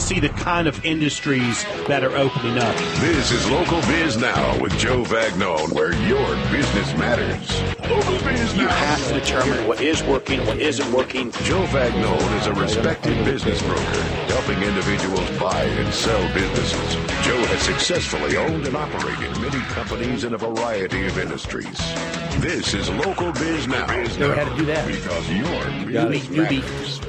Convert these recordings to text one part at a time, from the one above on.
to see the kind of industries that are opening up. This is Local Biz Now with Joe Vagnone, where your business matters. Local Biz You have to determine what is working, what isn't working. Joe Vagnone is a respected business broker, helping individuals buy and sell businesses. Joe has successfully owned and operated many companies in a variety of industries. This is Local Biz Now. Never had to do that. Because your business it. Newbie. matters.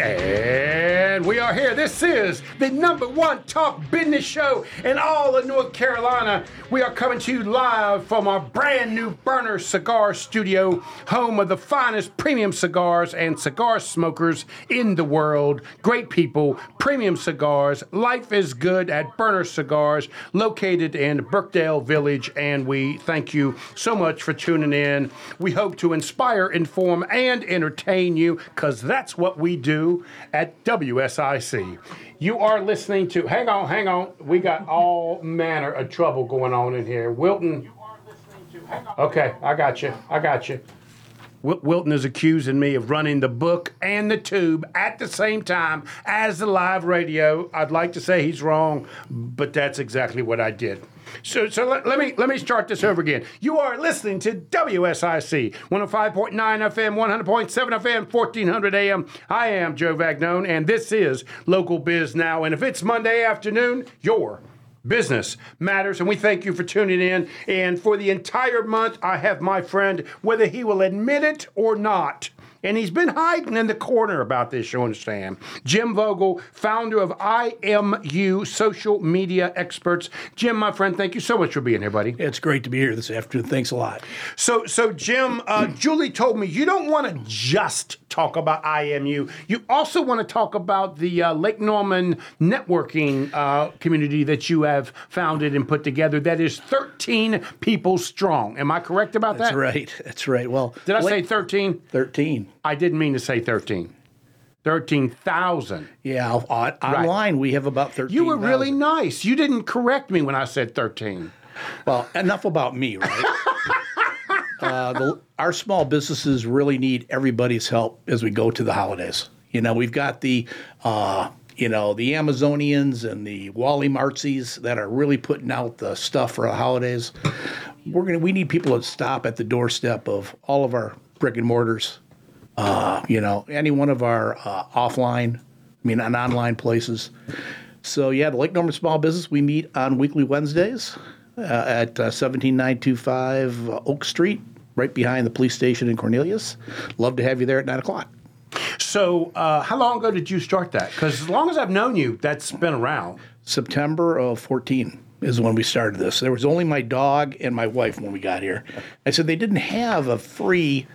And we are here. This is the number one talk business show in all of North Carolina. We are coming to you live from our brand new Burner Cigar Studio, home of the finest premium cigars and cigar smokers in the world. Great people, premium cigars. Life is good at Burner Cigars, located in Birkdale Village. And we thank you so much for tuning in. We hope to inspire, inform, and entertain you because that's what we do at WSIC. You are listening to, hang on, hang on. We got all manner of trouble going on in here. Wilton. Okay, I got you. I got you. Wilton is accusing me of running the book and the tube at the same time as the live radio. I'd like to say he's wrong, but that's exactly what I did. So, so let, let me let me start this over again. You are listening to WSIC 105.9 FM, 100.7 FM, 1400 AM. I am Joe Vagnone, and this is Local Biz Now. And if it's Monday afternoon, you're Business matters, and we thank you for tuning in. And for the entire month, I have my friend, whether he will admit it or not. And he's been hiding in the corner about this, you understand. Jim Vogel, founder of IMU Social Media Experts. Jim, my friend, thank you so much for being here, buddy. It's great to be here this afternoon. Thanks a lot. So, so Jim, uh, Julie told me you don't want to just talk about IMU. You also want to talk about the uh, Lake Norman networking uh, community that you have founded and put together. That is 13 people strong. Am I correct about That's that? That's right. That's right. Well, Did I say Lake- 13? 13? I didn't mean to say 13. 13,000. Yeah, on, online we have about 13. You were really nice. You didn't correct me when I said 13. Well, enough about me, right? uh, the, our small businesses really need everybody's help as we go to the holidays. You know, we've got the, uh, you know, the Amazonians and the Wally Martsies that are really putting out the stuff for the holidays. We're gonna. We need people to stop at the doorstep of all of our brick and mortars. Uh, you know, any one of our uh, offline, I mean, on online places. So yeah, the Lake Norman Small Business. We meet on weekly Wednesdays uh, at uh, 17925 Oak Street, right behind the police station in Cornelius. Love to have you there at nine o'clock. So, uh, how long ago did you start that? Because as long as I've known you, that's been around. September of 14 is when we started this. There was only my dog and my wife when we got here. I said they didn't have a free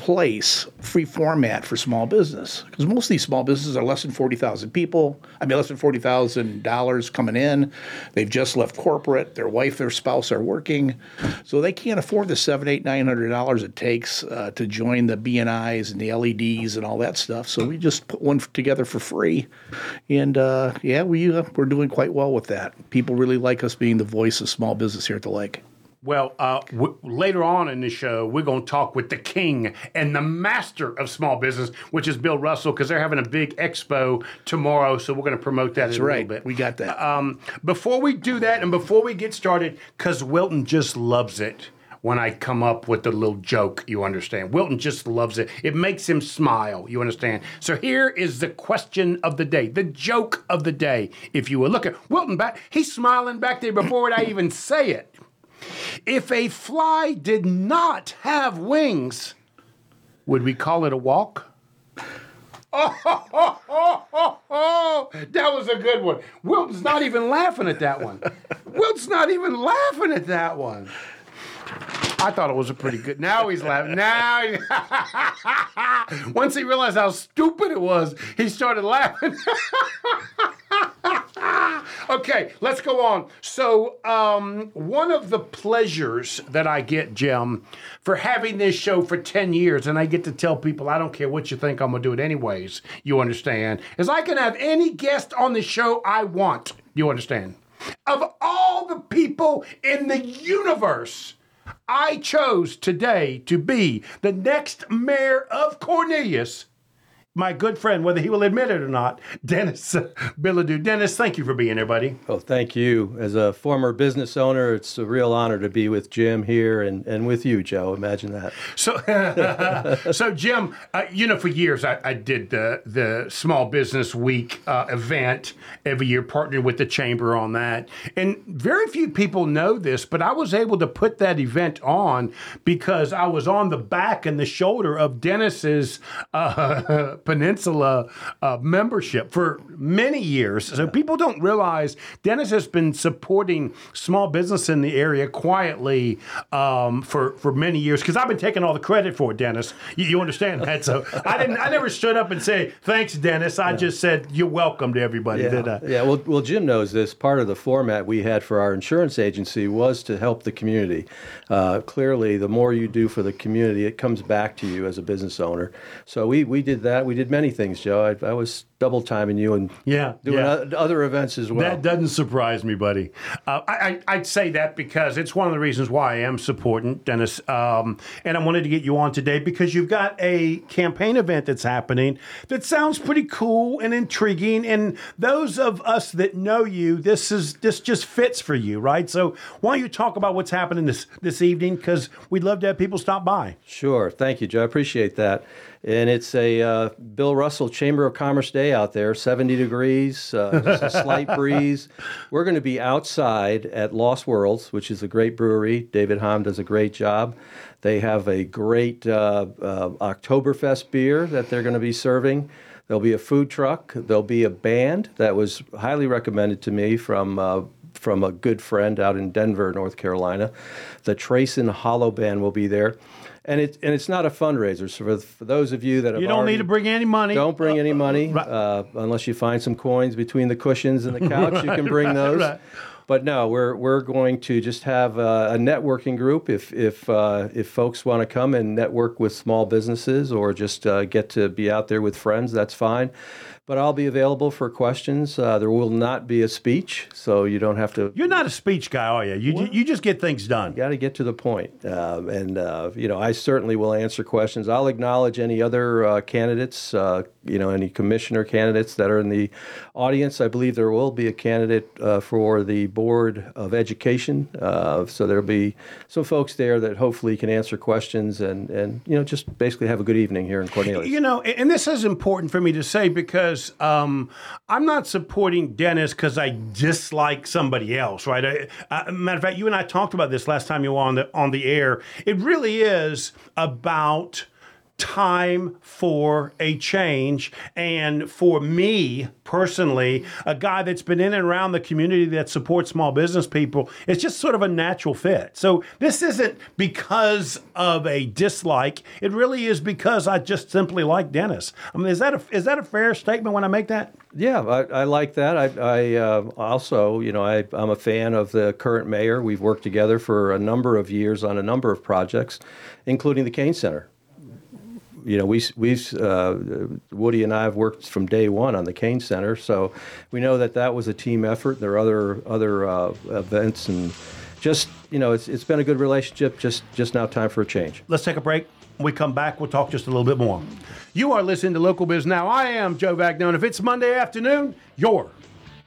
place, free format for small business because most of these small businesses are less than 40,000 people. I mean, less than $40,000 coming in. They've just left corporate. Their wife, their spouse are working. So they can't afford the seven, eight, nine hundred dollars it takes uh, to join the BNIs and the LEDs and all that stuff. So we just put one together for free. And uh, yeah, we, uh, we're doing quite well with that. People really like us being the voice of small business here at the lake. Well, uh, w- later on in the show, we're going to talk with the king and the master of small business, which is Bill Russell, because they're having a big expo tomorrow. So we're going to promote that That's in a little bit. We got that. Um, before we do that, and before we get started, because Wilton just loves it when I come up with a little joke, you understand. Wilton just loves it. It makes him smile, you understand. So here is the question of the day, the joke of the day, if you will. Look at Wilton back, he's smiling back there before I even say it. If a fly did not have wings, would we call it a walk? Oh, that was a good one. Wilton's not even laughing at that one. Wilton's not even laughing at that one. I thought it was a pretty good. Now he's laughing. Now, he, once he realized how stupid it was, he started laughing. okay, let's go on. So, um, one of the pleasures that I get, Jim, for having this show for 10 years, and I get to tell people, I don't care what you think, I'm going to do it anyways, you understand, is I can have any guest on the show I want, you understand? Of all the people in the universe, I chose today to be the next mayor of Cornelius my good friend, whether he will admit it or not, Denis Bilodeau. Denis, thank you for being here, buddy. Oh, thank you. As a former business owner, it's a real honor to be with Jim here and, and with you, Joe. Imagine that. So, so Jim, uh, you know, for years I, I, did the the Small Business Week uh, event every year, partnered with the chamber on that. And very few people know this, but I was able to put that event on because I was on the back and the shoulder of Denis's. Uh, Peninsula uh, membership for many years. So people don't realize Denis has been supporting small business in the area quietly um, for for many years. Because I've been taking all the credit for it, Denis. You, you, understand that? So I didn't. I never stood up and say thanks, Denis. I yeah. just said you're welcome to everybody. Yeah. Yeah. Well, well, Jim knows this. Part of the format we had for our insurance agency was to help the community. Uh, clearly, the more you do for the community, it comes back to you as a business owner. So we we did that. We did many things, Joe. I, I was double timing you and yeah, doing yeah. other events as well. That doesn't surprise me, buddy. Uh, I, I, would say that because it's one of the reasons why I am supporting Denis. Um, and I wanted to get you on today because you've got a campaign event that's happening that sounds pretty cool and intriguing. And those of us that know you, this is this just fits for you, right? So why don't you talk about what's happening this this evening? Because we'd love to have people stop by. Sure, thank you, Joe. I appreciate that and it's a uh, Bill Russell Chamber of Commerce day out there, 70 degrees, uh, just a slight breeze. We're going to be outside at Lost Worlds, which is a great brewery. David Hahn does a great job. They have a great uh, uh Oktoberfest beer that they're going to be serving. There'll be a food truck. There'll be a band that was highly recommended to me from uh, from a good friend out in Denver, North Carolina. The Trayson Hollow Band will be there and it's and it's not a fundraiser. So for, for those of you that you don't need to bring any money, don't bring any money uh, unless you find some coins between the cushions and the couch. you can bring those. right. But no, we're we're going to just have a, a networking group. If if uh, if folks want to come and network with small businesses or just uh, get to be out there with friends, that's fine but I'll be available for questions. Uh, there will not be a speech, so you don't have to. You're not a speech guy, are you? You, well, you just get things done. Got to get to the point. Uh, and, uh, you know, I certainly will answer questions. I'll acknowledge any other uh, candidates, uh, you know, any commissioner candidates that are in the audience. I believe there will be a candidate uh, for the Board of Education. so there'll be some folks there that hopefully can answer questions and, and, you know, just basically have a good evening here in Cornelius. You know, and this is important for me to say because um, I'm not supporting Denis because I dislike somebody else, right? I, I, matter of fact, you and I talked about this last time you were on the on the air. It really is about time for a change. And for me personally, a guy that's been in and around the community that supports small business people, it's just sort of a natural fit. So this isn't because of a dislike. It really is because I just simply like Denis. I mean, is that a, is that a fair statement when I make that? Yeah, I, I like that. I, I uh, also, you know, I, I'm a fan of the current mayor. We've worked together for a number of years on a number of projects, including the Cain Center you know, we we uh, Woody and I have worked from day one on the Cain Center, so we know that that was a team effort. There are other other uh, events, and just you know, it's it's been a good relationship. Just just now, time for a change. Let's take a break. When we come back, we'll talk just a little bit more. You are listening to Local Biz Now. I am Joe Vagnone. If it's Monday afternoon, your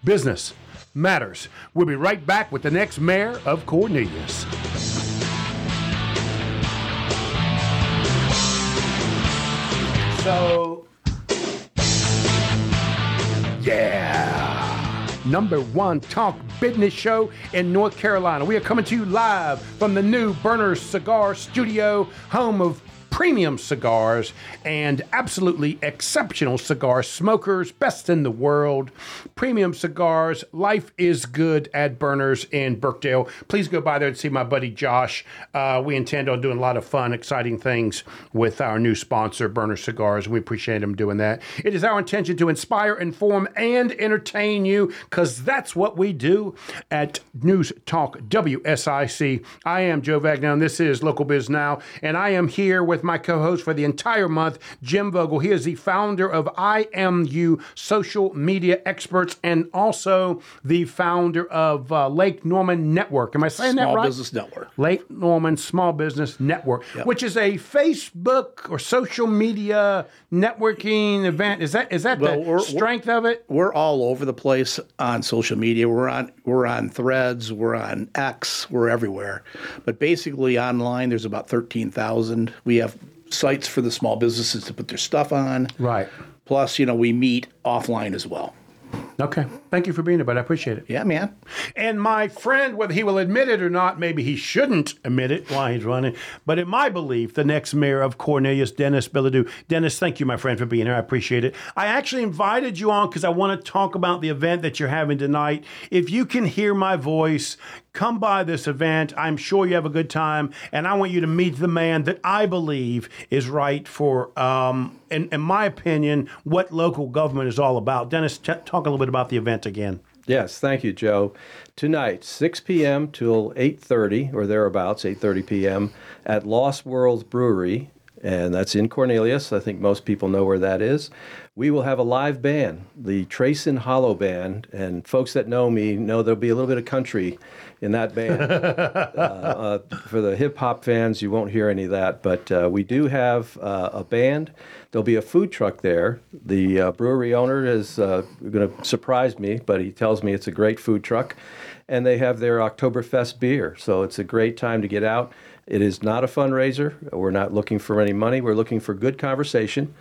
business matters. We'll be right back with the next mayor of Cornelius. So, yeah. Number one talk business show in North Carolina. We are coming to you live from the new Burners Cigar Studio, home of premium cigars and absolutely exceptional cigar smokers, best in the world. Premium cigars, life is good at Burners in Birkdale. Please go by there and see my buddy Josh. Uh, we intend on doing a lot of fun, exciting things with our new sponsor, Burner Cigars. We appreciate them doing that. It is our intention to inspire, inform, and entertain you because that's what we do at News Talk WSIC. I am Joe Vagnone. This is Local Biz Now, and I am here with with my co host for the entire month, Jim Vogel. He is the founder of IMU Social Media Experts and also the founder of uh, Lake Norman Network. Am I saying Small that right? Small Business Network. Lake Norman Small Business Network, which is a Facebook or social media networking event. Is that is that Well, the strength of it? We're all over the place on social media. We're on we're on Threads, we're on X, we're everywhere. But basically online there's about 13,000. We have sites for the small businesses to put their stuff on. Right. Plus, you know, we meet offline as well. Okay. Thank you for being here, but I appreciate it. Yeah, man. And my friend, whether he will admit it or not, maybe he shouldn't admit it while he's running, but in my belief, the next mayor of Cornelius, Denis Bilodeau. Denis, thank you, my friend, for being here. I appreciate it. I actually invited you on because I want to talk about the event that you're having tonight. If you can hear my voice, come by this event. I'm sure you have a good time, and I want you to meet the man that I believe is right for, um, in, in my opinion, what local government is all about. Denis, t- talk a little bit about the event again. Yes, thank you, Joe. Tonight, 6 p.m. till 8:30 or thereabouts, 8:30 p.m. at Lost World Brewery, and that's in Cornelius. I think most people know where that is. We will have a live band, the Tracin Hollow Band, and folks that know me know there'll be a little bit of country in that band. uh, for the hip hop fans, you won't hear any of that, but uh, we do have uh, a band. There'll be a food truck there. The uh, brewery owner is uh, going to surprise me, but he tells me it's a great food truck. And they have their Oktoberfest beer, so it's a great time to get out. It is not a fundraiser. We're not looking for any money. We're looking for good conversation.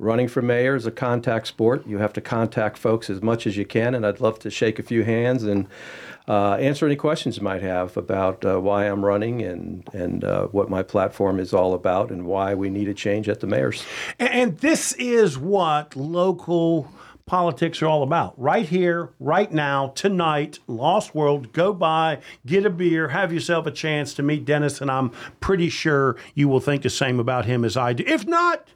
Running for mayor is a contact sport. You have to contact folks as much as you can, and I'd love to shake a few hands and uh, answer any questions you might have about uh, why I'm running and and uh, what my platform is all about and why we need a change at the mayor's. And, and this is what local politics are all about. Right here, right now, tonight, Lost World, go by, get a beer, have yourself a chance to meet Denis, and I'm pretty sure you will think the same about him as I do. If not,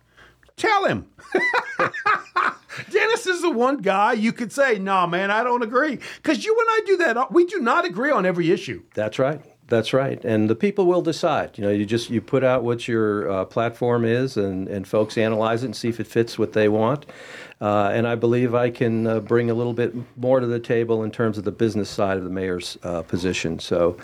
tell him. Denis is the one guy you could say, nah, man, I don't agree. Because you and I do that. We do not agree on every issue. That's right. That's right, and the people will decide. You know, you just you put out what your uh, platform is, and and folks analyze it and see if it fits what they want. Uh, and I believe I can uh, bring a little bit more to the table in terms of the business side of the mayor's uh, position. So.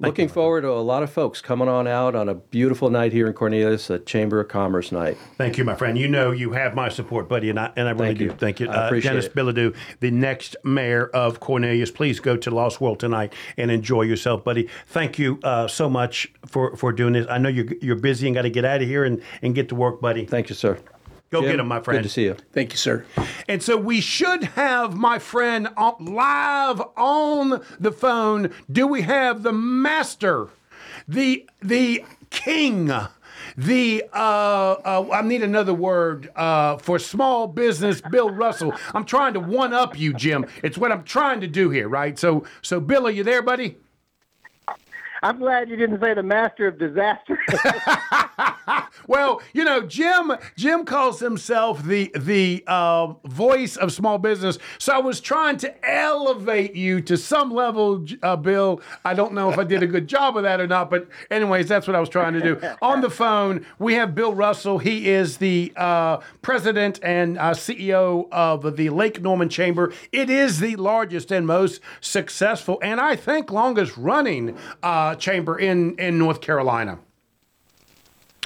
Looking forward to a lot of folks coming on out on a beautiful night here in Cornelius, a Chamber of Commerce night. Thank you, my friend. You know you have my support, buddy, and I, and I really Thank do. you. Thank you. Uh, I appreciate Denis it. The next mayor of Cornelius. Please go to Lost World tonight and enjoy yourself, buddy. Thank you uh, so much for, for doing this. I know you're, you're busy and got to get out of here and, and get to work, buddy. Thank you, sir. Go Jim, get him, my friend. Good to see you. Thank you, sir. And so we should have my friend live on the phone. Do we have the master, the the king, the uh, uh, I need another word uh, for small business, Bill Russell. I'm trying to one up you, Jim. It's what I'm trying to do here, right? So so Bill, are you there, buddy? I'm glad you didn't say the master of disaster. Well, you know, Jim Jim calls himself the the uh, voice of small business. So I was trying to elevate you to some level, uh, Bill. I don't know if I did a good job of that or not, but anyways, that's what I was trying to do. On the phone, we have Bill Russell. He is the uh, president and uh, CEO of the Lake Norman Chamber. It is the largest and most successful, and I think longest running uh, chamber in in North Carolina.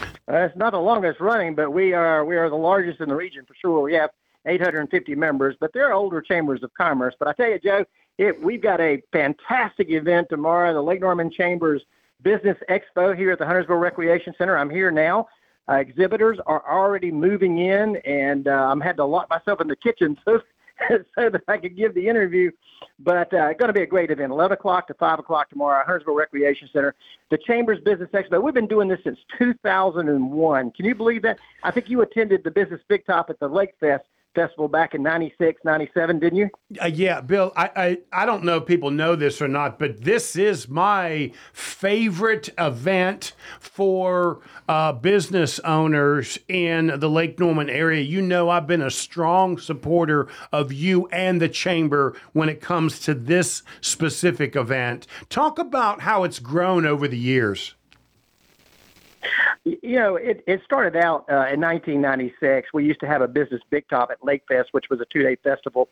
Uh, it's not the longest running, but we are we are the largest in the region for sure. We have 850 members, but there are older chambers of commerce. But I tell you, Joe, it, we've got a fantastic event tomorrow. The Lake Norman Chambers Business Expo here at the Huntersville Recreation Center. I'm here now. Uh, exhibitors are already moving in, and uh, I'm had to lock myself in the kitchen so so that I could give the interview. But uh, going to be a great event, 11 o'clock to 5 o'clock tomorrow Huntersville Recreation Center. The Chambers Business Expo. We've been doing this since 2001. Can you believe that? I think you attended the Business Big Top at the Lake Fest Festival back in 96, 97, didn't you? Uh, yeah, Bill, I, I, I don't know if people know this or not, but this is my favorite event for uh, business owners in the Lake Norman area. You know, I've been a strong supporter of you and the Chamber when it comes to this specific event. Talk about how it's grown over the years. You know, it, it started out uh, in 1996. We used to have a business big top at Lake Fest, which was a two day festival.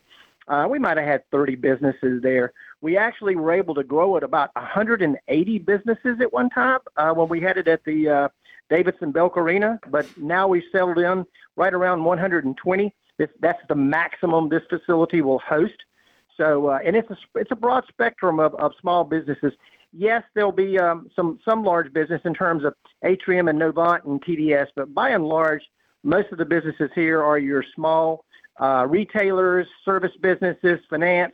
Uh, we might have had 30 businesses there. We actually were able to grow at about 180 businesses at one time uh, when we had it at the uh, Davidson Belk Arena, but now we've settled in right around 120. This, that's the maximum this facility will host. So, uh, and it's a it's a broad spectrum of, of small businesses. Yes, there'll be um, some some large business in terms of Atrium and Novant and TDS, but by and large, most of the businesses here are your small uh, retailers, service businesses, finance,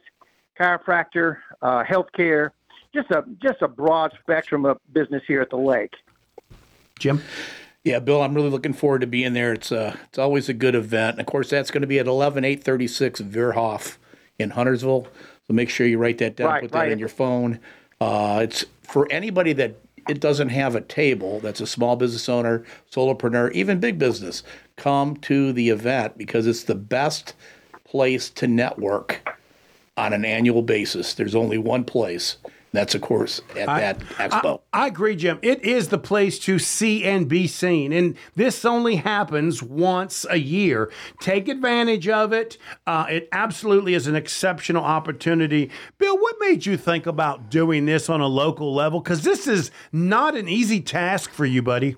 chiropractor, uh, healthcare, just a just a broad spectrum of business here at the lake. Jim. Yeah, Bill, I'm really looking forward to being there. It's uh, it's always a good event. And of course, that's going to be at 11 836 Verhoeff in Huntersville. So make sure you write that down, Right, put that right. in your phone. Uh, it's for anybody that it doesn't have a table. That's a small business owner, solopreneur, even big business. Come to the event because it's the best place to network on an annual basis. There's only one place. That's of course at that expo. I, I agree, Jim. It is the place to see and be seen. And this only happens once a year. Take advantage of it. Uh, it absolutely is an exceptional opportunity. Bill, what made you think about doing this on a local level? Because this is not an easy task for you, buddy.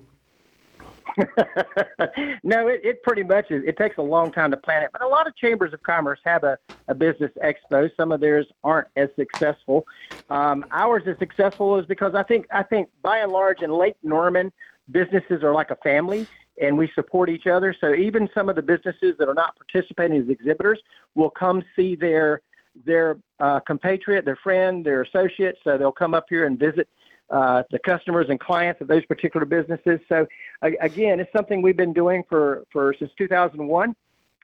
no, it, it pretty much is. It takes a long time to plan it, but a lot of chambers of commerce have a, a business expo. Some of theirs aren't as successful. Um, ours is successful is because I think I think by and large in Lake Norman, businesses are like a family and we support each other. So even some of the businesses that are not participating as exhibitors will come see their their uh, compatriot, their friend, their associate. So they'll come up here and visit uh, the customers and clients of those particular businesses. So again, it's something we've been doing for, for since 2001.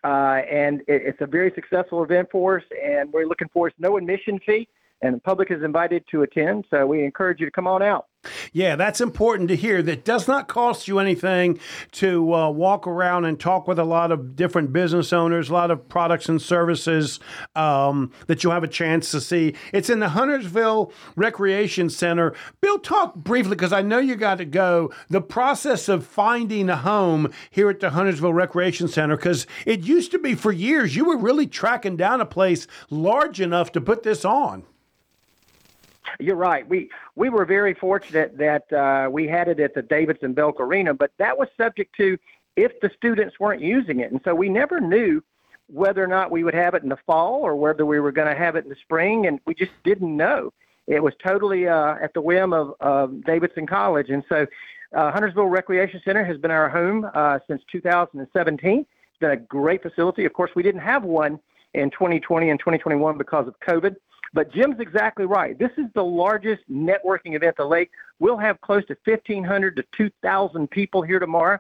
Uh, and it, it's a very successful event for us, and we're looking forward to no admission fee, and the public is invited to attend. So we encourage you to come on out. Yeah, that's important to hear. That does not cost you anything to uh, walk around and talk with a lot of different business owners, a lot of products and services um, that you'll have a chance to see. It's in the Huntersville Recreation Center. Bill, talk briefly because I know you got to go. The process of finding a home here at the Huntersville Recreation Center, because it used to be for years you were really tracking down a place large enough to put this on. You're right. We we were very fortunate that uh, we had it at the Davidson Belk Arena, but that was subject to if the students weren't using it, and so we never knew whether or not we would have it in the fall or whether we were going to have it in the spring, and we just didn't know. It was totally uh, at the whim of, of Davidson College, and so uh, Huntersville Recreation Center has been our home uh, since 2017. It's been a great facility. Of course, we didn't have one in 2020 and 2021 because of COVID. But Jim's exactly right. This is the largest networking event at the lake. We'll have close to 1,500 to 2,000 people here tomorrow.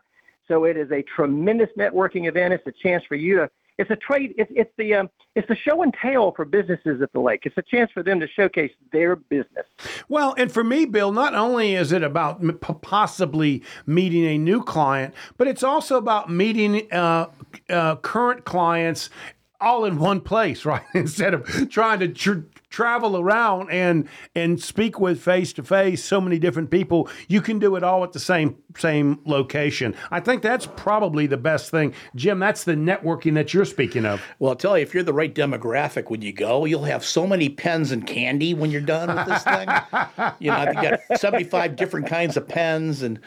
So it is a tremendous networking event. It's a chance for you to. It's a trade. It's it's the um, it's the show and tell for businesses at the lake. It's a chance for them to showcase their business. Well, and for me, Bill, not only is it about possibly meeting a new client, but it's also about meeting uh, uh, current clients all in one place, right? Instead of trying to tr- travel around and and speak with face to face so many different people, you can do it all at the same same location. I think that's probably the best thing, Jim. That's the networking that you're speaking of. Well, I'll tell you, if you're the right demographic when you go, you'll have so many pens and candy when you're done with this thing. you know, you got 75 different kinds of pens, and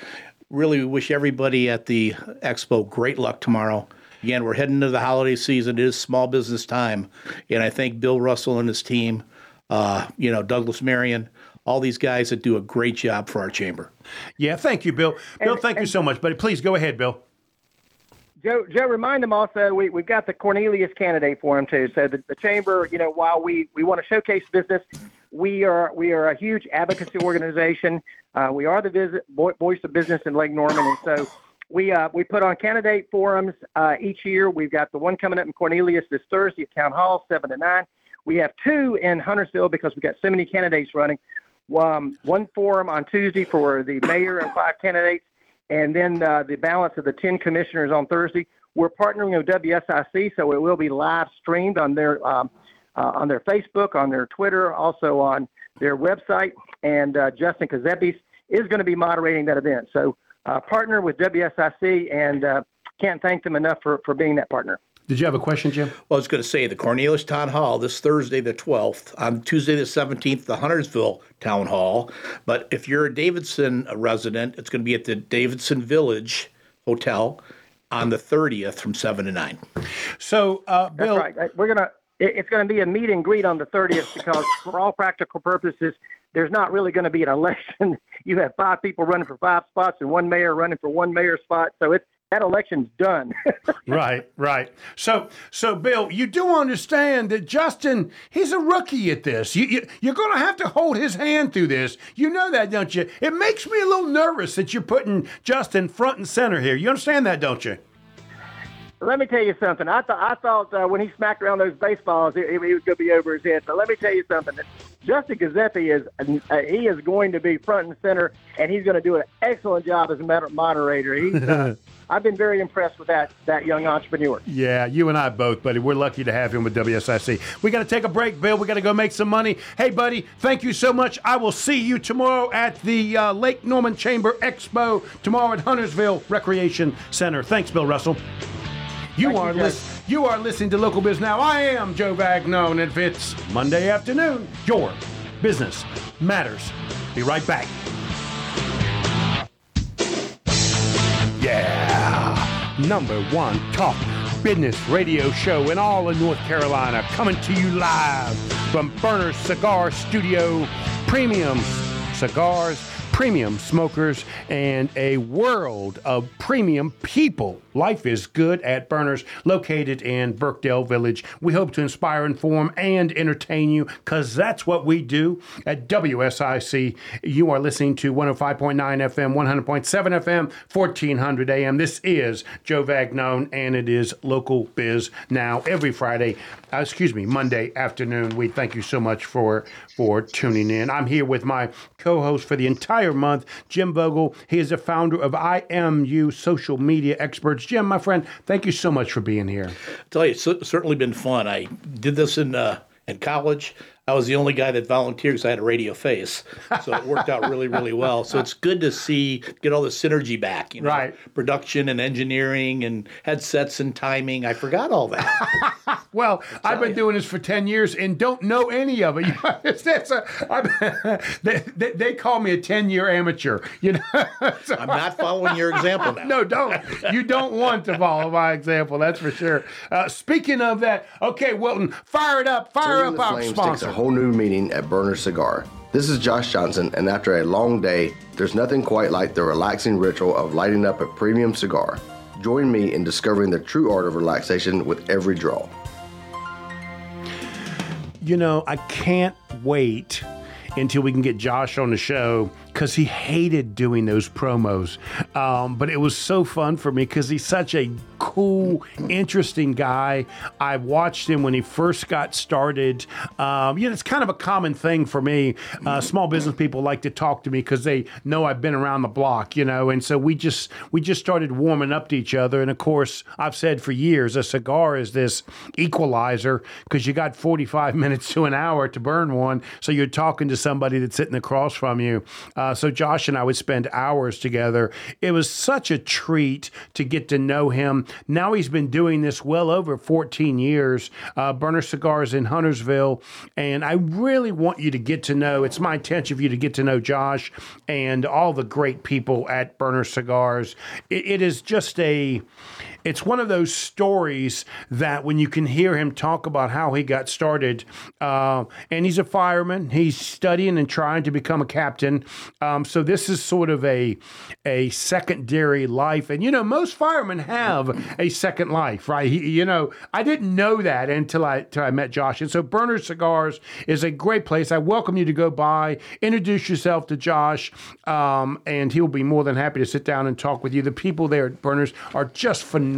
really we wish everybody at the expo great luck tomorrow. Again, we're heading into the holiday season. It is small business time, and I thank Bill Russell and his team. Uh, you know, Douglas Marion, all these guys that do a great job for our chamber. Yeah, thank you, Bill. Bill, And- thank you so much, buddy. Please go ahead, Bill. Joe, Joe, remind them also we, we've got the Cornelius candidate for them too. So the, the chamber, you know, while we, we want to showcase business, we are we are a huge advocacy organization. Uh, we are the visit, vo- voice of business in Lake Norman, and so we uh, we put on candidate forums uh, each year. We've got the one coming up in Cornelius this Thursday at Town Hall, seven to nine. We have two in Huntersville because we've got so many candidates running. Um, one forum on Tuesday for the mayor and five candidates and then uh, the balance of the 10 commissioners on Thursday. We're partnering with WSIC, so it will be live streamed on their um, uh, on their Facebook, on their Twitter, also on their website. And uh, Justin Kazepis is going to be moderating that event. So uh, partner with WSIC, and uh, can't thank them enough for, for being that partner. Did you have a question, Jim? Well, I was going to say the Cornelius Town Hall this Thursday, the 12th, on Tuesday, the 17th, the Huntersville Town Hall. But if you're a Davidson resident, it's going to be at the Davidson Village Hotel on the 30th from 7 to 9. So, uh, Bill, That's right. We're gonna. It's going to be a meet and greet on the 30th because, for all practical purposes, there's not really going to be an election. You have five people running for five spots and one mayor running for one mayor spot. So it's that election's done. Right, right. So, so Bill, you do understand that Justin, he's a rookie at this. You, you, you're going to have to hold his hand through this. You know that, don't you? It makes me a little nervous that you're putting Justin front and center here. You understand that, don't you? Let me tell you something. I thought I thought uh, when he smacked around those baseballs, it, it was going to be over his head. But let me tell you something. Justin Giuseppe is uh, he is going to be front and center, and he's going to do an excellent job as a moderator. He's, uh, I've been very impressed with that that young entrepreneur. Yeah, you and I both, buddy. We're lucky to have him with WSIC. We got to take a break, Bill. We got to go make some money. Hey, buddy, thank you so much. I will see you tomorrow at the uh, Lake Norman Chamber Expo tomorrow at Huntersville Recreation Center. Thanks, Bill Russell. You Thank are lis- you are listening to Local Biz Now. I am Joe Vagnone, and if it's Monday afternoon, your business matters. Be right back. Yeah, number one talk business radio show in all of North Carolina, coming to you live from Burner Cigar Studio, premium cigars, premium smokers, and a world of premium people. Life is good at Burners, located in Birkdale Village. We hope to inspire, inform, and entertain you because that's what we do at WSIC. You are listening to 105.9 FM, 100.7 FM, 1400 AM. This is Joe Vagnone, and it is Local Biz Now every Friday, uh, excuse me, Monday afternoon. We thank you so much for, for tuning in. I'm here with my co host for the entire month, Jim Vogel. He is the founder of IMU Social Media Experts. Jim, my friend, thank you so much for being here. tell you, it's certainly been fun. I did this in uh, in college. I was the only guy that volunteered because I had a radio face, so it worked out really, really well. So it's good to see get all the synergy back, you know, Right. Production and engineering and headsets and timing. I forgot all that. Well, I've been you. doing this for 10 years and don't know any of it. You know, it's- it's a- I'm- they, they, they call me a 10 year amateur. You know, So- I'm not following your example now. no, don't. You don't want to follow my example, that's for sure. Uh, speaking of that, okay, Wilton, fire it up. Fire Tending up our Flames sponsor. Whole new meaning at Burner Cigar. This is Josh Johnson, and after a long day, there's nothing quite like the relaxing ritual of lighting up a premium cigar. Join me in discovering the true art of relaxation with every draw. You know, I can't wait until we can get Josh on the show because he hated doing those promos. Um, but it was so fun for me because he's such a cool, interesting guy. I watched him when he first got started. Um, you know, it's kind of a common thing for me. Uh, small business people like to talk to me because they know I've been around the block, you know, and so we just we just started warming up to each other. And of course, I've said for years, a cigar is this equalizer because you got 45 minutes to an hour to burn one. So you're talking to somebody that's sitting across from you. Uh, so Josh and I would spend hours together. It was such a treat to get to know him. Now he's been doing this well over 14 years. Uh, Burner Cigars in Huntersville, and I really want you to get to know. It's my intention for you to get to know Josh and all the great people at Burner Cigars. it, it is just a it's one of those stories that when you can hear him talk about how he got started, uh, and he's a fireman, he's studying and trying to become a captain. Um, so this is sort of a a secondary life, and you know most firemen have a second life, right? He, you know, I didn't know that until I until I met Josh, and so Burner Cigars is a great place. I welcome you to go by, introduce yourself to Josh, um, and he'll be more than happy to sit down and talk with you. The people there at Burners are just phenomenal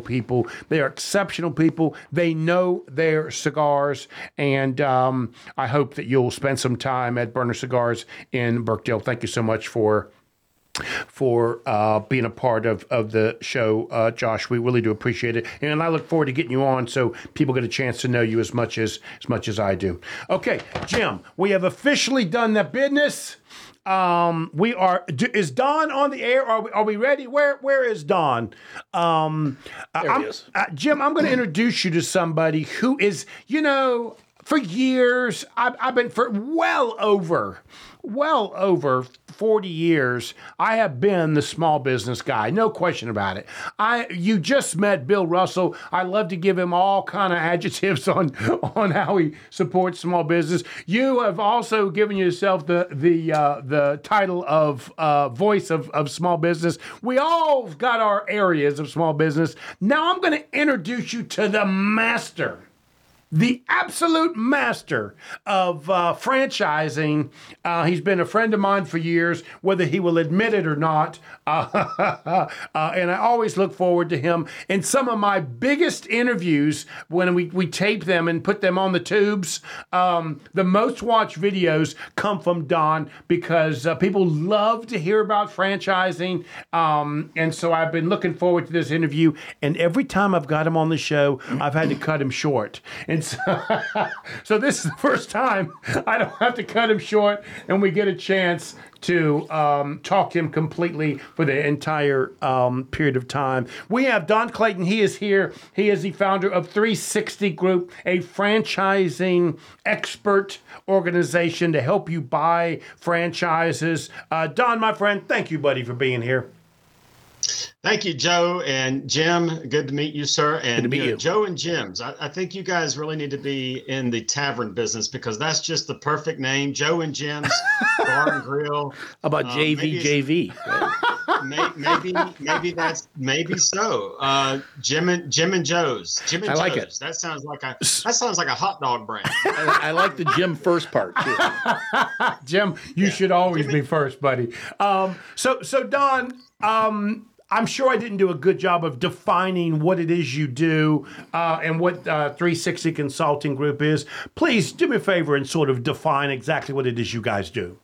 people. They are exceptional people. They know their cigars, and um, I hope that you'll spend some time at Burner Cigars in Birkdale. Thank you so much for for uh, being a part of, of the show, uh, Josh. We really do appreciate it, and I look forward to getting you on so people get a chance to know you as much as as much as I do. Okay, Jim, we have officially done the business. Um, we are. do- Is Don on the air? Are we, are we ready? Where Where is Don? Um, There he I'm- is. uh, Jim, I'm going to introduce you to somebody who is, you know, for years, I've, I've been for well over, well over 40 years, I have been the small business guy. No question about it. I you just met Bill Russell. I love to give him all kind of adjectives on on how he supports small business. You have also given yourself the the uh, the title of uh, voice of, of small business. We all got our areas of small business. Now I'm going to introduce you to the master the absolute master of uh, franchising. Uh, he's been a friend of mine for years, whether he will admit it or not. Uh, and I always look forward to him. And some of my biggest interviews, when we, we tape them and put them on the tubes, um, the most watched videos come from Don because uh, people love to hear about franchising. Um, and so I've been looking forward to this interview. And every time I've got him on the show, I've had to cut him short. And so, so this is the first time I don't have to cut him short, and we get a chance to um, talk to him completely for the entire um, period of time. We have Don Clayton. He is here. He is the founder of 360 Group, a franchising expert organization to help you buy franchises. Uh, Don, my friend, thank you, buddy, for being here. Thank you, Joe and Jim. Good to meet you, sir. And to meet you know, you. Joe and Jim's. I, I think you guys really need to be in the tavern business because that's just the perfect name. Joe and Jim's Bar and Grill. How about Uh, JV maybe JV? May, maybe, maybe that's maybe so. Uh, Jim and Jim and Joe's. Jim and I like Joe's. That sounds like a that sounds like a hot dog brand. I, I like the Jim first part too. Jim, you should always be first, buddy. Um, so, so Don, um, I'm sure I didn't do a good job of defining what it is you do uh, and what uh, 360 Consulting Group is. Please do me a favor and sort of define exactly what it is you guys do.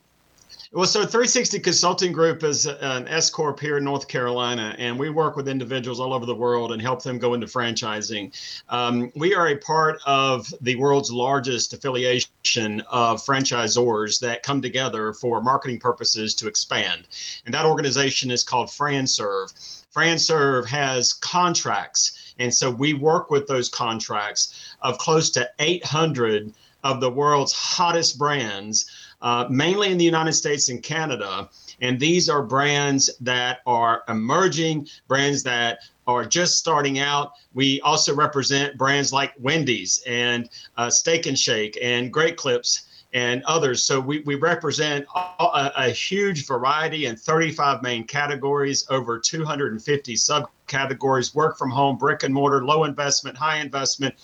Well, so 360 Consulting Group is an S corp here in North Carolina, and we work with individuals all over the world and help them go into franchising. Um, we are a part of the world's largest affiliation of franchisors that come together for marketing purposes to expand, and that organization is called FranServe. FranServe has contracts, and so we work with those contracts of close to 800 of the world's hottest brands uh, mainly in the United States and Canada. And these are brands that are emerging, brands that are just starting out. We also represent brands like Wendy's and uh, Steak and Shake and Great Clips and others. So we, we represent a, a, huge variety in 35 main categories, over 250 subcategories, work from home, brick and mortar, low investment, high investment.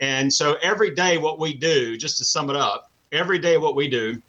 And so every day, what we do, just to sum it up, every day, what we do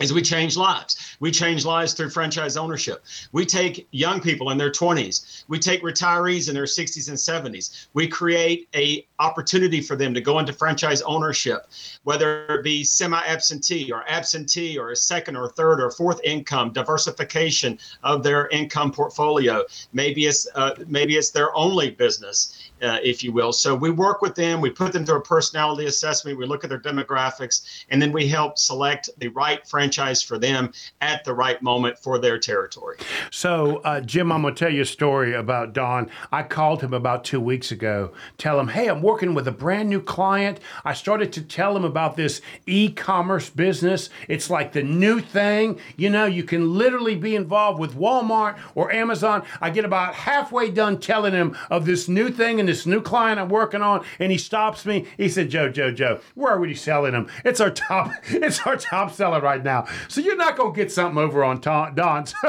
is we change lives. We change lives through franchise ownership. We take young people in their 20s. We take retirees in their 60s and 70s. We create a opportunity for them to go into franchise ownership, whether it be semi-absentee or absentee or a second or third or fourth income, diversification of their income portfolio. Maybe it's uh, maybe it's their only business, uh, if you will. So we work with them. We put them through a personality assessment. We look at their demographics, and then we help select the right franchise for them at the right moment for their territory. So, uh, Jim, I'm going to tell you a story about Don. I called him about two weeks ago, tell him, hey, I'm working with a brand new client. I started to tell him about this e commerce business. It's like the new thing. You know, you can literally be involved with Walmart or Amazon. I get about halfway done telling him of this new thing and this new client I'm working on, and he stops me. He said, Joe, Joe, Joe, we're already selling them. It's our top, it's our top seller right now. So you're not to get something over on Ta- Don's.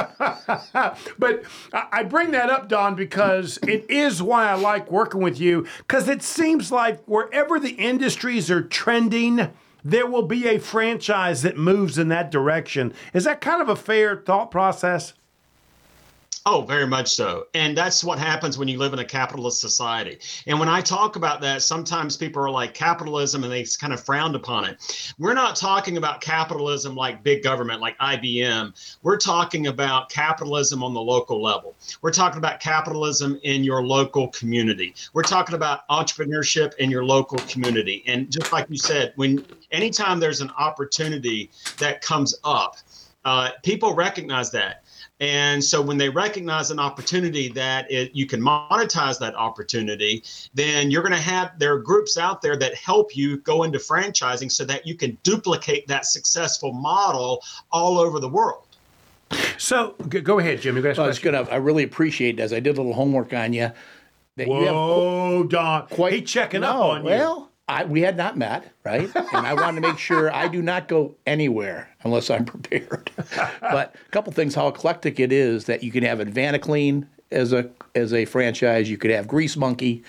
but I bring that up, Don, because it is why I like working with you, because it seems like wherever the industries are trending, there will be a franchise that moves in that direction. Is that kind of a fair thought process? Oh, very much so. And that's what happens when you live in a capitalist society. And when I talk about that, sometimes people are like capitalism and they kind of frowned upon it. We're not talking about capitalism like big government, like IBM. We're talking about capitalism on the local level. We're talking about capitalism in your local community. We're talking about entrepreneurship in your local community. And just like you said, when anytime there's an opportunity that comes up, Uh, people recognize that. And so when they recognize an opportunity that it, you can monetize that opportunity, then you're going to have there are groups out there that help you go into franchising so that you can duplicate that successful model all over the world. So g- go ahead, Jim. You guys. So I was gonna. I really appreciate it as I did a little homework on you. That you have Whoa, Don. quite he checking up No, on you. Well, I, we had not met, right? And I wanted to make sure I do not go anywhere unless I'm prepared. but a couple things: how eclectic it is that you can have AdvantaClean as a as a franchise. You could have Grease Monkey,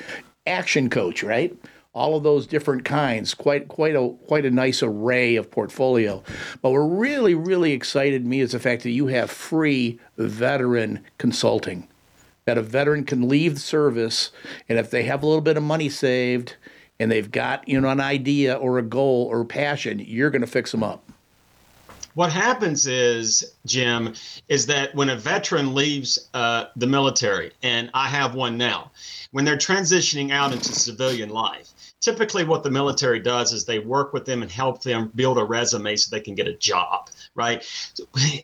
Action Coach, right? All of those different kinds, quite quite a quite a nice array of portfolio. But what really really excited me is the fact that you have free veteran consulting that a veteran can leave the service and if they have a little bit of money saved and they've got you know an idea or a goal or passion you're going to fix them up What happens is, Jim, is that when a veteran leaves uh, the military, and I have one now, when they're transitioning out into civilian life, typically what the military does is they work with them and help them build a resume so they can get a job, right?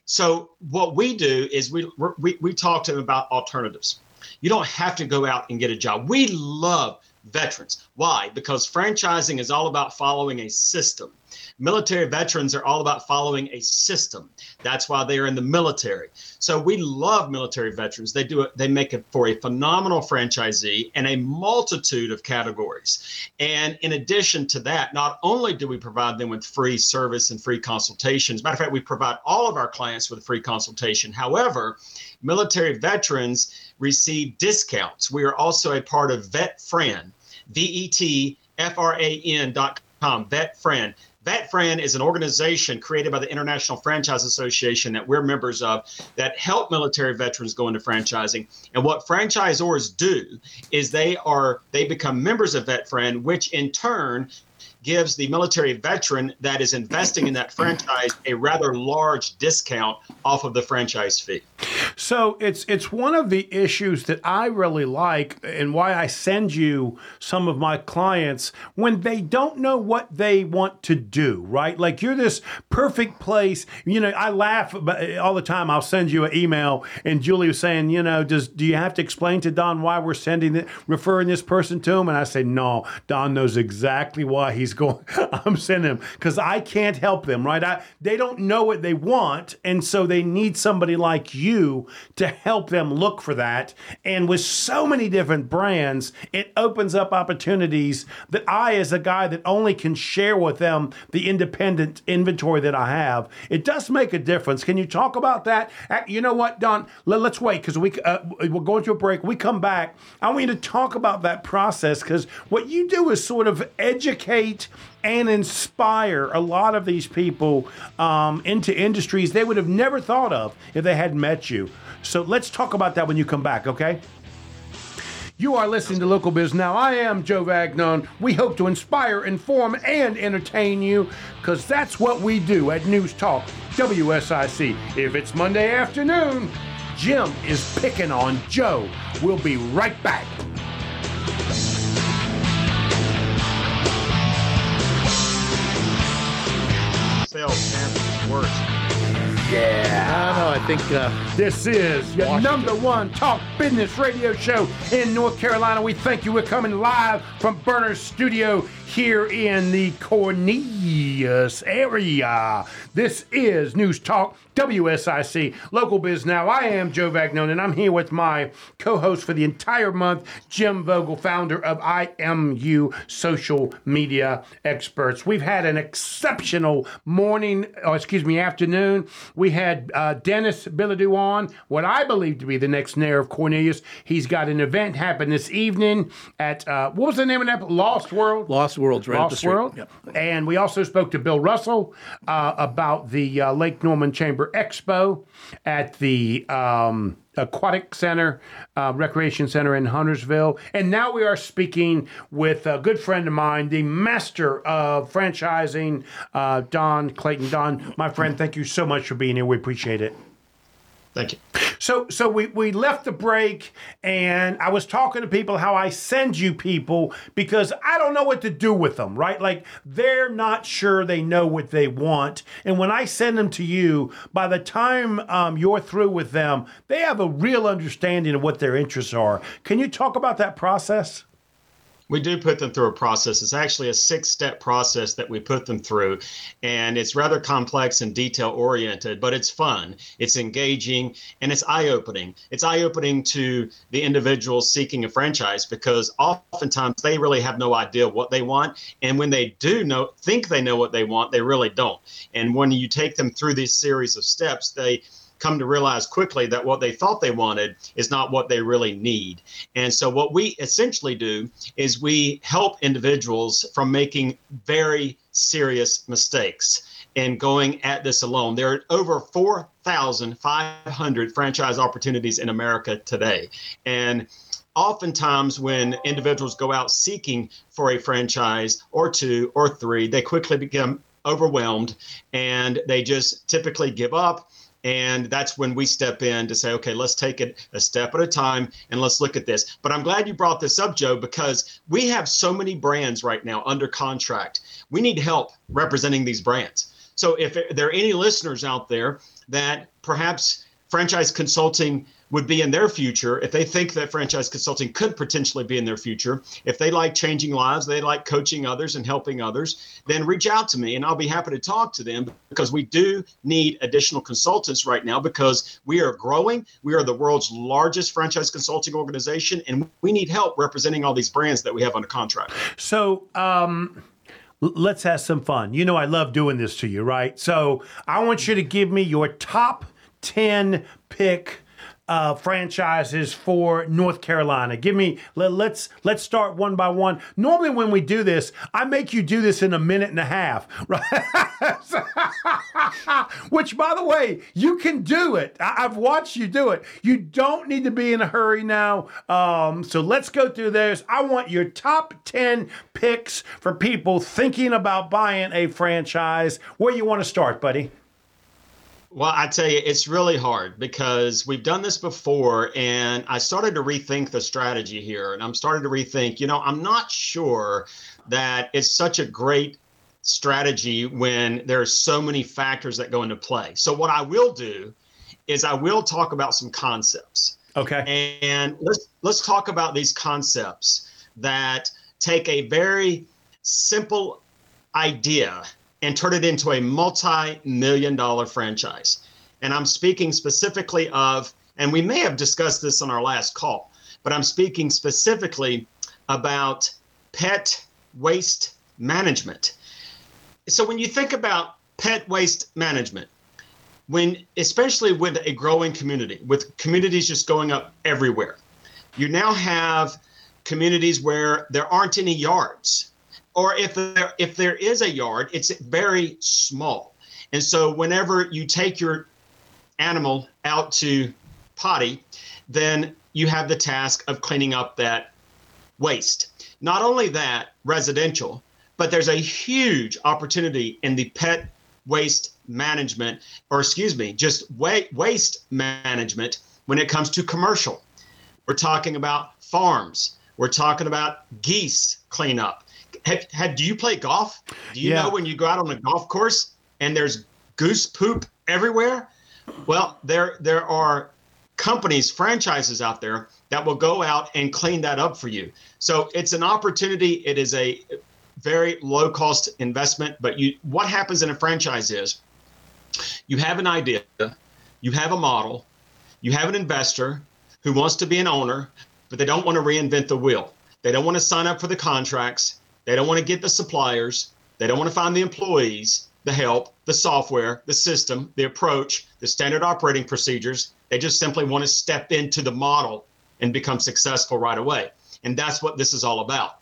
So what we do is we we, we talk to them about alternatives. You don't have to go out and get a job. We love veterans. Why? Because franchising is all about following a system. Military veterans are all about following a system. That's why they are in the military. So we love military veterans. They do it, they make it for a phenomenal franchisee in a multitude of categories. And in addition to that, not only do we provide them with free service and free consultations, matter of fact, we provide all of our clients with a free consultation. However, military veterans receive discounts. We are also a part of VetFran, V E T F R A N dot com, VetFran. VetFran is an organization created by the International Franchise Association that we're members of that help military veterans go into franchising. And what franchisors do is they are they become members of VetFran, which in turn gives the military veteran that is investing in that franchise a rather large discount off of the franchise fee. So it's it's one of the issues that I really like and why I send you some of my clients when they don't know what they want to do, right? Like you're this perfect place. You know, I laugh all the time. I'll send you an email and Julie was saying, you know, does do you have to explain to Don why we're sending it, referring this person to him? And I say, no, Don knows exactly why he's going. I'm sending him because I can't help them, right? I, they don't know what they want, and so they need somebody like you to help them look for that. And with so many different brands, it opens up opportunities that I, as a guy that only can share with them the independent inventory that I have, it does make a difference. Can you talk about that? Uh, You know what, Don? Let, us wait because we uh, we're going to a break. We come back. I want you to talk about that process because what you do is sort of educate and inspire a lot of these people um, into industries they would have never thought of if they hadn't met you. So let's talk about that when you come back, okay? You are listening to Local Biz Now. I am Joe Vagnon. We hope to inspire, inform, and entertain you because that's what we do at News Talk WSIC. If it's Monday afternoon, Jim is picking on Joe. We'll be right back. Worse. Yeah i don't know i think uh, This is your Washington. number one talk business radio show in North Carolina. We thank you. We're coming live from Burner's studio here in the Cornelius area. This is News Talk WSIC Local Biz Now. I am Joe Vagnon, and I'm here with my co-host for the entire month, Jim Vogel, founder of IMU Social Media Experts. We've had an exceptional morning, or excuse me, afternoon. We had uh, Denis Bilodeau on, what I believe to be the next mayor of Cornelius. He's got an event happen this evening at uh, what was the name of that? Lost World. lost worlds right Lost World. Yep. And we also spoke to Bill Russell uh, about the uh, Lake Norman Chamber Expo at the um, Aquatic Center, uh, Recreation Center in Huntersville. And now we are speaking with a good friend of mine, the master of franchising, uh, Don Clayton. Don, my friend, thank you so much for being here. We appreciate it. Thank you. So so we we left the break, and I was talking to people how I send you people because I don't know what to do with them. Right, like they're not sure they know what they want, and when I send them to you, by the time um, you're through with them, they have a real understanding of what their interests are. Can you talk about that process? We do put them through a process. It's actually a six step process that we put them through. And it's rather complex and detail oriented, but it's fun, it's engaging, and it's eye opening. It's eye opening to the individuals seeking a franchise because oftentimes they really have no idea what they want. And when they do know, think they know what they want, they really don't. And when you take them through this series of steps, they come to realize quickly that what they thought they wanted is not what they really need. And so, what we essentially do is we help individuals from making very serious mistakes and going at this alone. There are over 4,500 franchise opportunities in America today. And oftentimes when individuals go out seeking for a franchise or two or three, they quickly become overwhelmed and they just typically give up and that's when we step in to say, okay, let's take it a step at a time and let's look at this. But I'm glad you brought this up, Joe, because we have so many brands right now under contract. We need help representing these brands. So if there are any listeners out there that perhaps franchise consulting would be in their future if they think that franchise consulting could potentially be in their future if they like changing lives they like coaching others and helping others then reach out to me and i'll be happy to talk to them because we do need additional consultants right now because we are growing we are the world's largest franchise consulting organization and we need help representing all these brands that we have under contract so um let's have some fun. You know, I love doing this to you, right? So I want you to give me your top 10 pick uh, franchises for North Carolina. Give me let, let's let's start one by one. Normally when we do this, I make you do this in a minute and a half? Which, by the way, you can do it. I, have watched you do it. You don't need to be in a hurry now. Um, so let's go through this. I want your top ten picks for people thinking about buying a franchise. Where you want to start, buddy? Well, I tell you, it's really hard because we've done this before, and I started to rethink the strategy here. And I'm starting to rethink, you know, I'm not sure that it's such a great strategy when there are so many factors that go into play. So, what I will do is I will talk about some concepts. Okay. And let's let's talk about these concepts that take a very simple idea and turn it into a multi million dollar franchise. And I'm speaking specifically of, and we may have discussed this on our last call, but I'm speaking specifically about pet waste management. So when you think about pet waste management, when especially with a growing community, with communities just going up everywhere, you now have communities where there aren't any yards or if there if there is a yard, it's very small. And so whenever you take your animal out to potty, then you have the task of cleaning up that waste. Not only that, residential, but there's a huge opportunity in the pet waste management, or excuse me, just wa- waste management when it comes to commercial. We're talking about farms. We're talking about geese cleanup have, have do you play golf? Do you yeah. know when you go out on a golf course and there's goose poop everywhere? Well, there there are companies, franchises out there that will go out and clean that up for you. So it's an opportunity. It is a very low cost investment. But you, what happens in a franchise is you have an idea, you have a model, you have an investor who wants to be an owner, but they don't want to reinvent the wheel. They don't want to sign up for the contracts. They don't want to get the suppliers. They don't want to find the employees, the help, the software, the system, the approach, the standard operating procedures. They just simply want to step into the model and become successful right away. And that's what this is all about.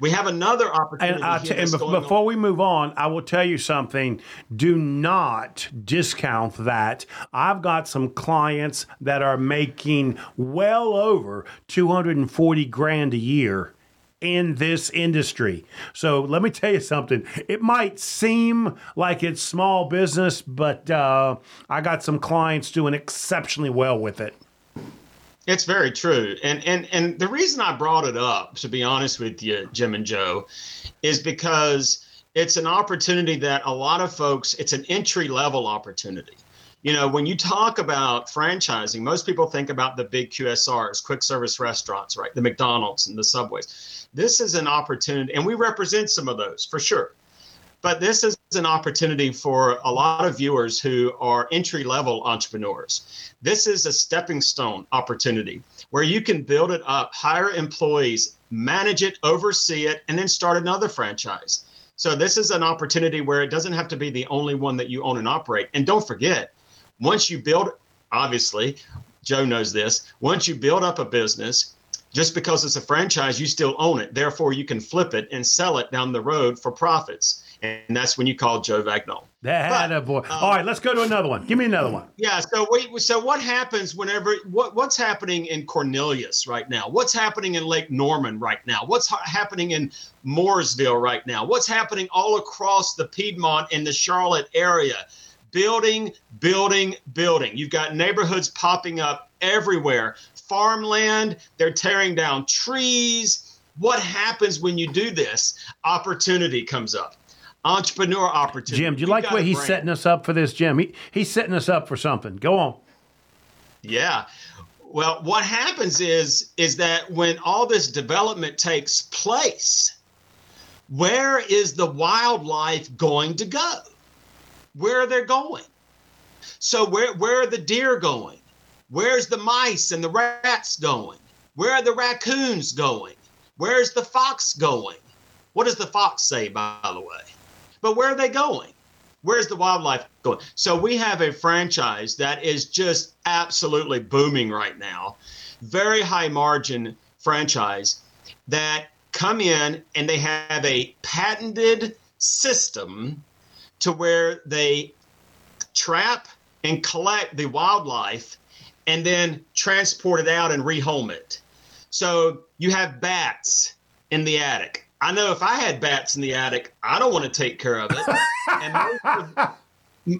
We have another opportunity. And, uh, t- and before on. we move on, I will tell you something. Do not discount that. I've got some clients that are making well over 240 grand a year in this industry. So let me tell you something. It might seem like it's small business, but uh, I got some clients doing exceptionally well with it. It's very true. And and and the reason I brought it up, to be honest with you, Jim and Joe, is because it's an opportunity that a lot of folks, it's an entry level opportunity. You know, when you talk about franchising, most people think about the big QSRs, quick service restaurants, right? The McDonald's and the Subways. This is an opportunity, and we represent some of those for sure. But this is an opportunity for a lot of viewers who are entry level entrepreneurs. This is a stepping stone opportunity where you can build it up, hire employees, manage it, oversee it, and then start another franchise. So this is an opportunity where it doesn't have to be the only one that you own and operate. And don't forget, once you build, obviously, Joe knows this, once you build up a business, just because it's a franchise, you still own it. Therefore, you can flip it and sell it down the road for profits. And that's when you call Joe Vagnall. That a boy. Um, All right, let's go to another one. Give me another one. Yeah. So wait. So what happens whenever? What What's happening in Cornelius right now? What's happening in Lake Norman right now? What's ha- happening in Mooresville right now? What's happening all across the Piedmont and the Charlotte area? Building, building, building. You've got neighborhoods popping up everywhere. Farmland, they're tearing down trees. What happens when you do this? Opportunity comes up. Entrepreneur opportunity. Jim, do you, you like the way he's brand. setting us up for this, Jim? He, he's setting us up for something. Go on. Yeah. Well, what happens is is that when all this development takes place, where is the wildlife going to go? Where are they're going. So where where are the deer going? Where's the mice and the rats going? Where are the raccoons going? Where's the fox going? What does the fox say, by the way? But where are they going? Where's the wildlife going? So we have a franchise that is just absolutely booming right now. Very high margin franchise that come in and they have a patented system to where they trap and collect the wildlife and then transport it out and rehome it. So you have bats in the attic. I know if I had bats in the attic, I don't want to take care of it. and most of,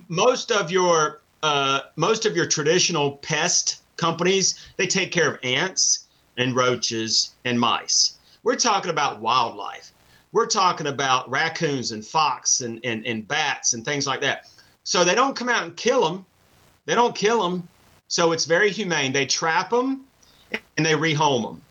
most of your uh, most of your traditional pest companies, they take care of ants and roaches and mice. We're talking about wildlife. We're talking about raccoons and fox and, and, and bats and things like that. So they don't come out and kill them. They don't kill them. So it's very humane. They trap them and they rehome them.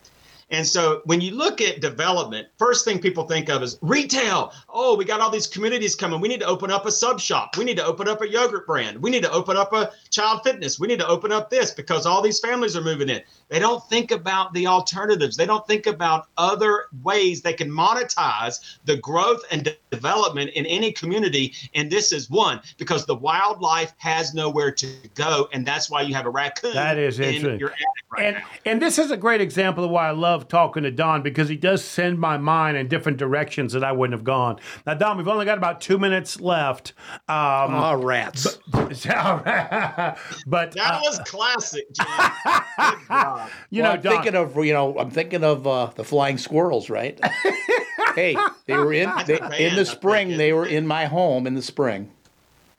And so when you look at development, first thing people think of is retail. Oh, we got all these communities coming. We need to open up a sub shop. We need to open up a yogurt brand. We need to open up a child fitness. We need to open up this because all these families are moving in. They don't think about the alternatives. They don't think about other ways they can monetize the growth and development in any community. And this is one because the wildlife has nowhere to go. And that's why you have a raccoon that is in your attic right and, now. And this is a great example of why I love love talking to Don because he does send my mind in different directions that I wouldn't have gone. Now, Don, we've only got about two minutes left. Um, oh, rats. But, but that uh, was classic, you well, know, I'm Don, thinking of you know, I'm thinking of uh, the flying squirrels, right? hey, they were in they, in the spring. They were in my home in the spring.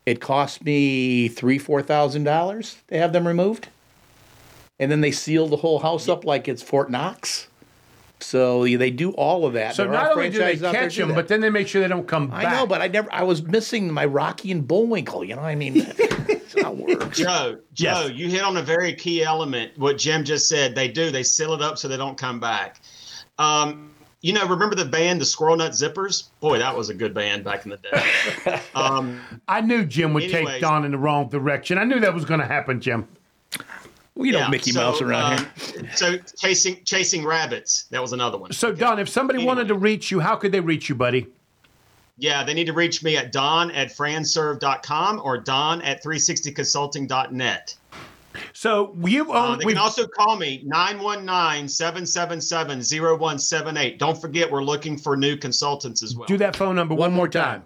It cost me three, four thousand dollars to have them removed and then they seal the whole house up like it's Fort Knox. So they do all of that. So there not only do they catch them, but then they make sure they don't come back. I know, but I never. I was missing my Rocky and Bullwinkle. You know, I mean, that's how it works. Joe, Joe, yes. you hit on a very key element. What Jim just said. They do. They seal it up so they don't come back. Um, you know, remember the band, the Squirrel Nut Zippers? Boy, that was a good band back in the day. Um, I knew Jim would anyways, take Don in the wrong direction. I knew that was going to happen, Jim. We yeah, know Mickey so, Mouse around um, here. so chasing chasing rabbits. That was another one. So okay. Don, if somebody anyway. wanted to reach you, how could they reach you, buddy? Yeah, they need to reach me at don at franserve.com or don at 360consulting.net. So you uh, they can also call me 919-777-0178. Don't forget we're looking for new consultants as well. Do that phone number one, one more time.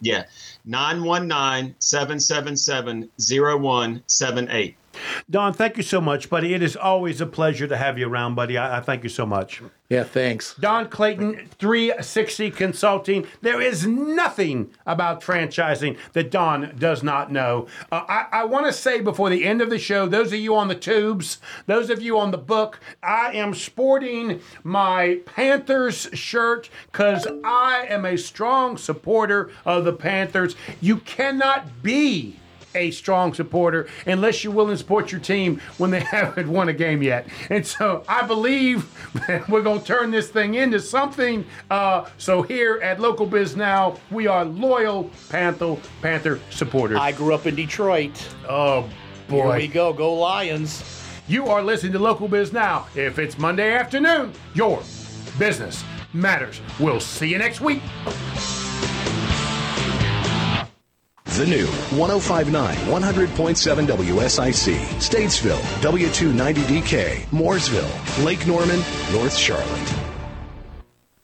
Yeah. 919-777-0178. Don, thank you so much, buddy. It is always a pleasure to have you around, buddy. I, I thank you so much. Yeah, thanks. Don Clayton, 360 Consulting. There is nothing about franchising that Don does not know. Uh, I, I want to say before the end of the show, those of you on the tubes, those of you on the book, I am sporting my Panthers shirt because I am a strong supporter of the Panthers. You cannot be a strong supporter unless you're willing to support your team when they haven't won a game yet. And so I believe we're going to turn this thing into something. Uh, so here at Local Biz Now, we are loyal Panther Panther supporters. I grew up in Detroit. oh boy! Here we go. Go Lions. You are listening to Local Biz Now. If it's Monday afternoon, your business matters. We'll see you next week. The new 1059 100.7 WSIC, Statesville, W290DK, Mooresville, Lake Norman, North Charlotte.